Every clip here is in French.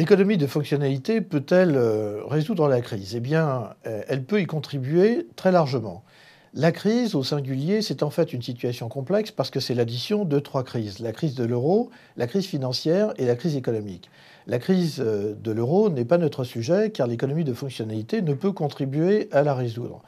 L'économie de fonctionnalité peut-elle euh, résoudre la crise? Eh bien, euh, elle peut y contribuer très largement. La crise, au singulier, c'est en fait une situation complexe parce que c'est l'addition de trois crises. La crise de l'euro, la crise financière et la crise économique. La crise euh, de l'euro n'est pas notre sujet car l'économie de fonctionnalité ne peut contribuer à la résoudre.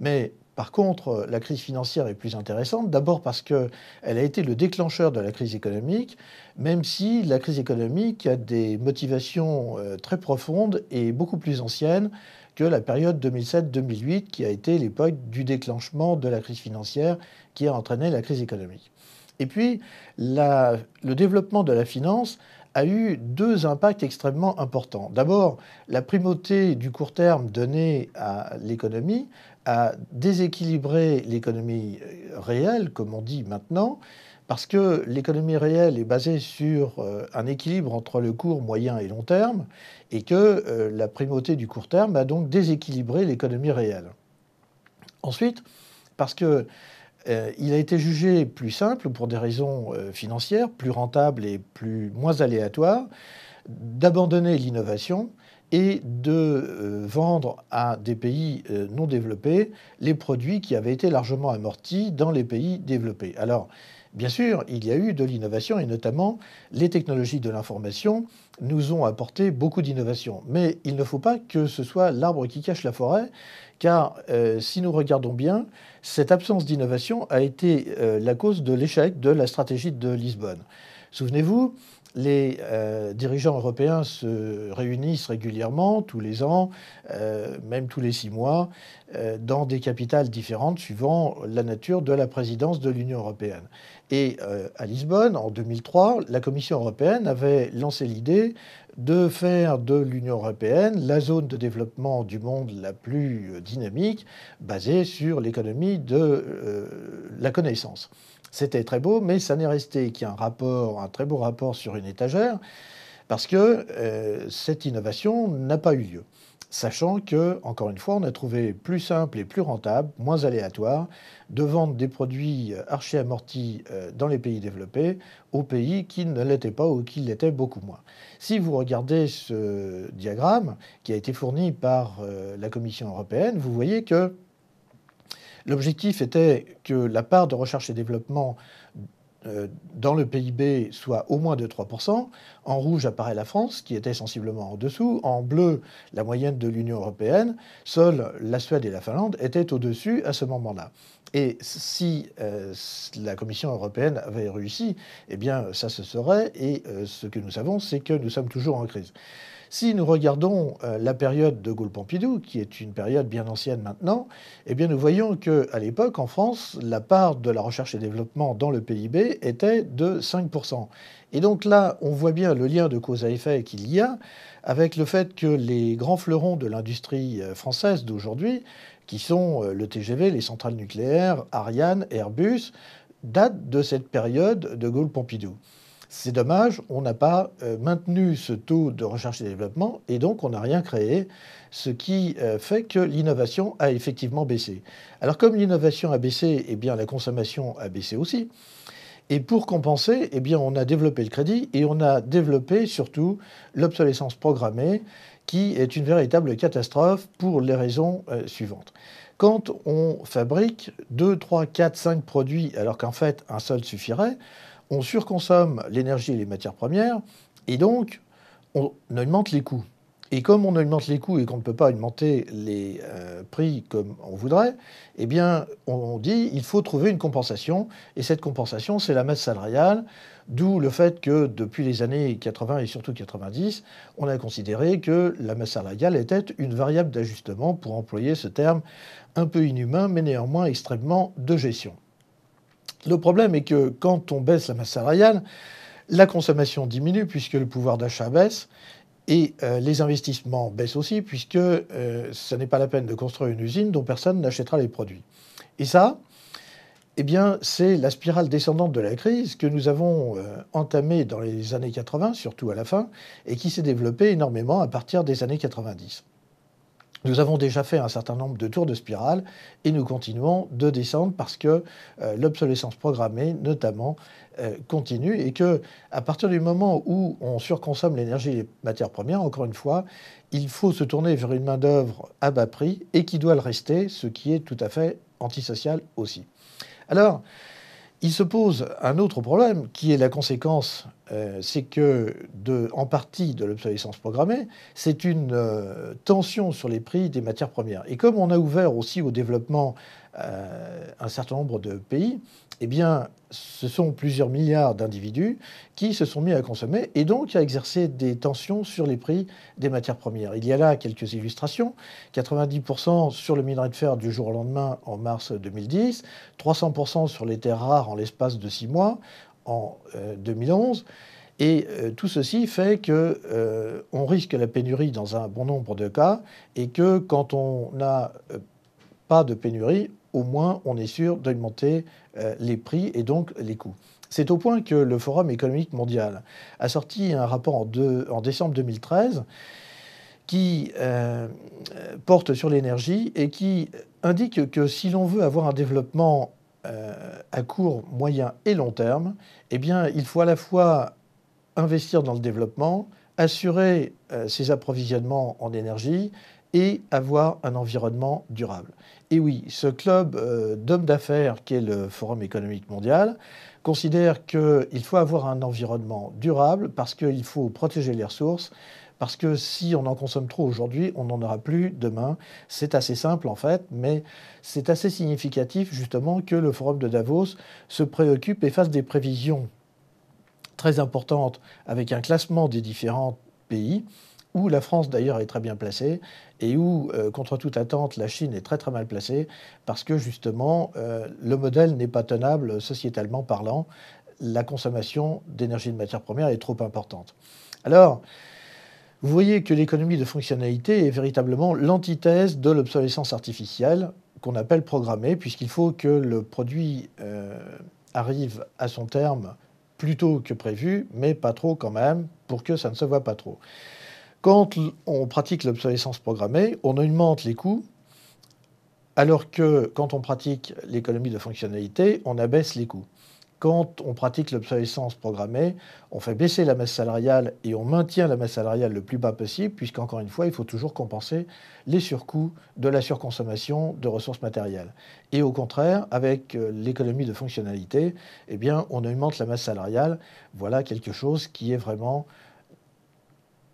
Mais par contre, la crise financière est plus intéressante, d'abord parce qu'elle a été le déclencheur de la crise économique, même si la crise économique a des motivations euh, très profondes et beaucoup plus anciennes que la période 2007-2008, qui a été l'époque du déclenchement de la crise financière qui a entraîné la crise économique. Et puis, le développement de la finance a eu deux impacts extrêmement importants. D'abord, la primauté du court terme donnée à l'économie a déséquilibré l'économie réelle, comme on dit maintenant, parce que l'économie réelle est basée sur euh, un équilibre entre le court, moyen et long terme, et que euh, la primauté du court terme a donc déséquilibré l'économie réelle. Ensuite, parce que euh, il a été jugé plus simple, pour des raisons financières, plus rentable et plus, moins aléatoire, d'abandonner l'innovation et de vendre à des pays non développés les produits qui avaient été largement amortis dans les pays développés. Alors, Bien sûr, il y a eu de l'innovation et notamment les technologies de l'information nous ont apporté beaucoup d'innovation. Mais il ne faut pas que ce soit l'arbre qui cache la forêt, car euh, si nous regardons bien, cette absence d'innovation a été euh, la cause de l'échec de la stratégie de Lisbonne. Souvenez-vous, les euh, dirigeants européens se réunissent régulièrement, tous les ans, euh, même tous les six mois, euh, dans des capitales différentes suivant la nature de la présidence de l'Union européenne. Et à Lisbonne, en 2003, la Commission européenne avait lancé l'idée de faire de l'Union européenne la zone de développement du monde la plus dynamique, basée sur l'économie de la connaissance. C'était très beau, mais ça n'est resté qu'un rapport, un très beau rapport sur une étagère, parce que euh, cette innovation n'a pas eu lieu. Sachant que, encore une fois, on a trouvé plus simple et plus rentable, moins aléatoire, de vendre des produits archi-amortis euh, dans les pays développés aux pays qui ne l'étaient pas ou qui l'étaient beaucoup moins. Si vous regardez ce diagramme qui a été fourni par euh, la Commission européenne, vous voyez que L'objectif était que la part de recherche et développement euh, dans le PIB soit au moins de 3%. En rouge apparaît la France, qui était sensiblement en dessous. En bleu, la moyenne de l'Union européenne. Seuls la Suède et la Finlande étaient au-dessus à ce moment-là. Et si euh, la Commission européenne avait réussi, eh bien, ça se serait. Et euh, ce que nous savons, c'est que nous sommes toujours en crise. Si nous regardons euh, la période de Gaulle-Pompidou, qui est une période bien ancienne maintenant, eh bien nous voyons qu'à l'époque, en France, la part de la recherche et développement dans le PIB était de 5%. Et donc là, on voit bien le lien de cause à effet qu'il y a avec le fait que les grands fleurons de l'industrie euh, française d'aujourd'hui, qui sont euh, le TGV, les centrales nucléaires, Ariane, Airbus, datent de cette période de Gaulle-Pompidou. C'est dommage, on n'a pas euh, maintenu ce taux de recherche et développement et donc on n'a rien créé, ce qui euh, fait que l'innovation a effectivement baissé. Alors comme l'innovation a baissé, eh la consommation a baissé aussi. Et pour compenser, eh on a développé le crédit et on a développé surtout l'obsolescence programmée, qui est une véritable catastrophe pour les raisons euh, suivantes. Quand on fabrique 2, 3, 4, 5 produits alors qu'en fait un seul suffirait, on surconsomme l'énergie et les matières premières, et donc on augmente les coûts. Et comme on augmente les coûts et qu'on ne peut pas augmenter les euh, prix comme on voudrait, eh bien, on dit il faut trouver une compensation. Et cette compensation, c'est la masse salariale. D'où le fait que depuis les années 80 et surtout 90, on a considéré que la masse salariale était une variable d'ajustement, pour employer ce terme un peu inhumain, mais néanmoins extrêmement de gestion. Le problème est que quand on baisse la masse salariale, la consommation diminue puisque le pouvoir d'achat baisse et euh, les investissements baissent aussi puisque euh, ce n'est pas la peine de construire une usine dont personne n'achètera les produits. Et ça, eh bien, c'est la spirale descendante de la crise que nous avons euh, entamée dans les années 80, surtout à la fin, et qui s'est développée énormément à partir des années 90. Nous avons déjà fait un certain nombre de tours de spirale et nous continuons de descendre parce que euh, l'obsolescence programmée, notamment, euh, continue et que à partir du moment où on surconsomme l'énergie et les matières premières, encore une fois, il faut se tourner vers une main-d'œuvre à bas prix et qui doit le rester, ce qui est tout à fait antisocial aussi. Alors, il se pose un autre problème qui est la conséquence, euh, c'est que, en partie de l'obsolescence programmée, c'est une euh, tension sur les prix des matières premières. Et comme on a ouvert aussi au développement euh, un certain nombre de pays, eh bien, ce sont plusieurs milliards d'individus qui se sont mis à consommer et donc à exercer des tensions sur les prix des matières premières. Il y a là quelques illustrations. 90% sur le minerai de fer du jour au lendemain en mars 2010, 300% sur les terres rares en l'espace de six mois en 2011. Euh, et euh, tout ceci fait que euh, on risque la pénurie dans un bon nombre de cas et que quand on n'a pas de pénurie, au moins on est sûr d'augmenter les prix et donc les coûts. C'est au point que le Forum économique mondial a sorti un rapport en, décembre 2013 qui porte sur l'énergie et qui indique que si l'on veut avoir un développement à court, moyen et long terme, eh il faut à la fois investir dans le développement, assurer ses approvisionnements en énergie et avoir un environnement durable. Et oui, ce club euh, d'hommes d'affaires qui est le Forum économique mondial considère qu'il faut avoir un environnement durable parce qu'il faut protéger les ressources, parce que si on en consomme trop aujourd'hui, on n'en aura plus demain. C'est assez simple en fait, mais c'est assez significatif justement que le Forum de Davos se préoccupe et fasse des prévisions très importantes avec un classement des différents pays où la France d'ailleurs est très bien placée et où, euh, contre toute attente, la Chine est très très mal placée parce que justement, euh, le modèle n'est pas tenable sociétalement parlant. La consommation d'énergie de matières premières est trop importante. Alors, vous voyez que l'économie de fonctionnalité est véritablement l'antithèse de l'obsolescence artificielle qu'on appelle programmée, puisqu'il faut que le produit euh, arrive à son terme plus tôt que prévu, mais pas trop quand même, pour que ça ne se voit pas trop. Quand on pratique l'obsolescence programmée, on augmente les coûts, alors que quand on pratique l'économie de fonctionnalité, on abaisse les coûts. Quand on pratique l'obsolescence programmée, on fait baisser la masse salariale et on maintient la masse salariale le plus bas possible, puisqu'encore une fois, il faut toujours compenser les surcoûts de la surconsommation de ressources matérielles. Et au contraire, avec euh, l'économie de fonctionnalité, eh bien, on augmente la masse salariale. Voilà quelque chose qui est vraiment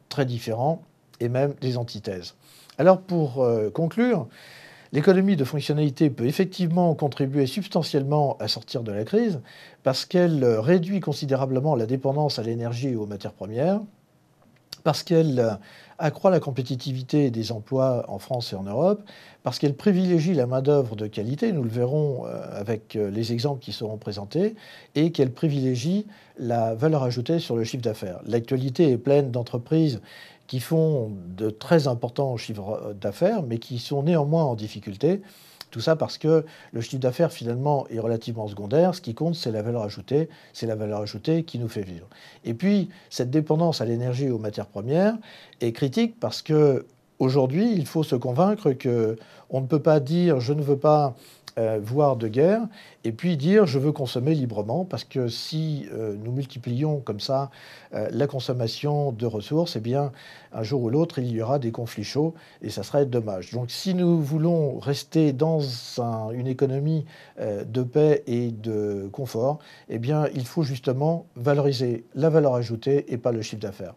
très différents et même des antithèses. Alors pour euh, conclure, l'économie de fonctionnalité peut effectivement contribuer substantiellement à sortir de la crise parce qu'elle réduit considérablement la dépendance à l'énergie et aux matières premières, parce qu'elle accroît la compétitivité des emplois en France et en Europe, parce qu'elle privilégie la main-d'œuvre de qualité, nous le verrons euh, avec euh, les exemples qui seront présentés, et qu'elle privilégie la valeur ajoutée sur le chiffre d'affaires. L'actualité est pleine d'entreprises qui font de très importants chiffres d'affaires, mais qui sont néanmoins en difficulté tout ça parce que le chiffre d'affaires, finalement, est relativement secondaire. Ce qui compte, c'est la valeur ajoutée. C'est la valeur ajoutée qui nous fait vivre. Et puis, cette dépendance à l'énergie et aux matières premières est critique parce que aujourd'hui, il faut se convaincre qu'on ne peut pas dire je ne veux pas euh, voire de guerre, et puis dire je veux consommer librement, parce que si euh, nous multiplions comme ça euh, la consommation de ressources, eh bien, un jour ou l'autre, il y aura des conflits chauds, et ça serait dommage. Donc si nous voulons rester dans une économie de paix et de confort, eh bien, il faut justement valoriser la valeur ajoutée et pas le chiffre d'affaires.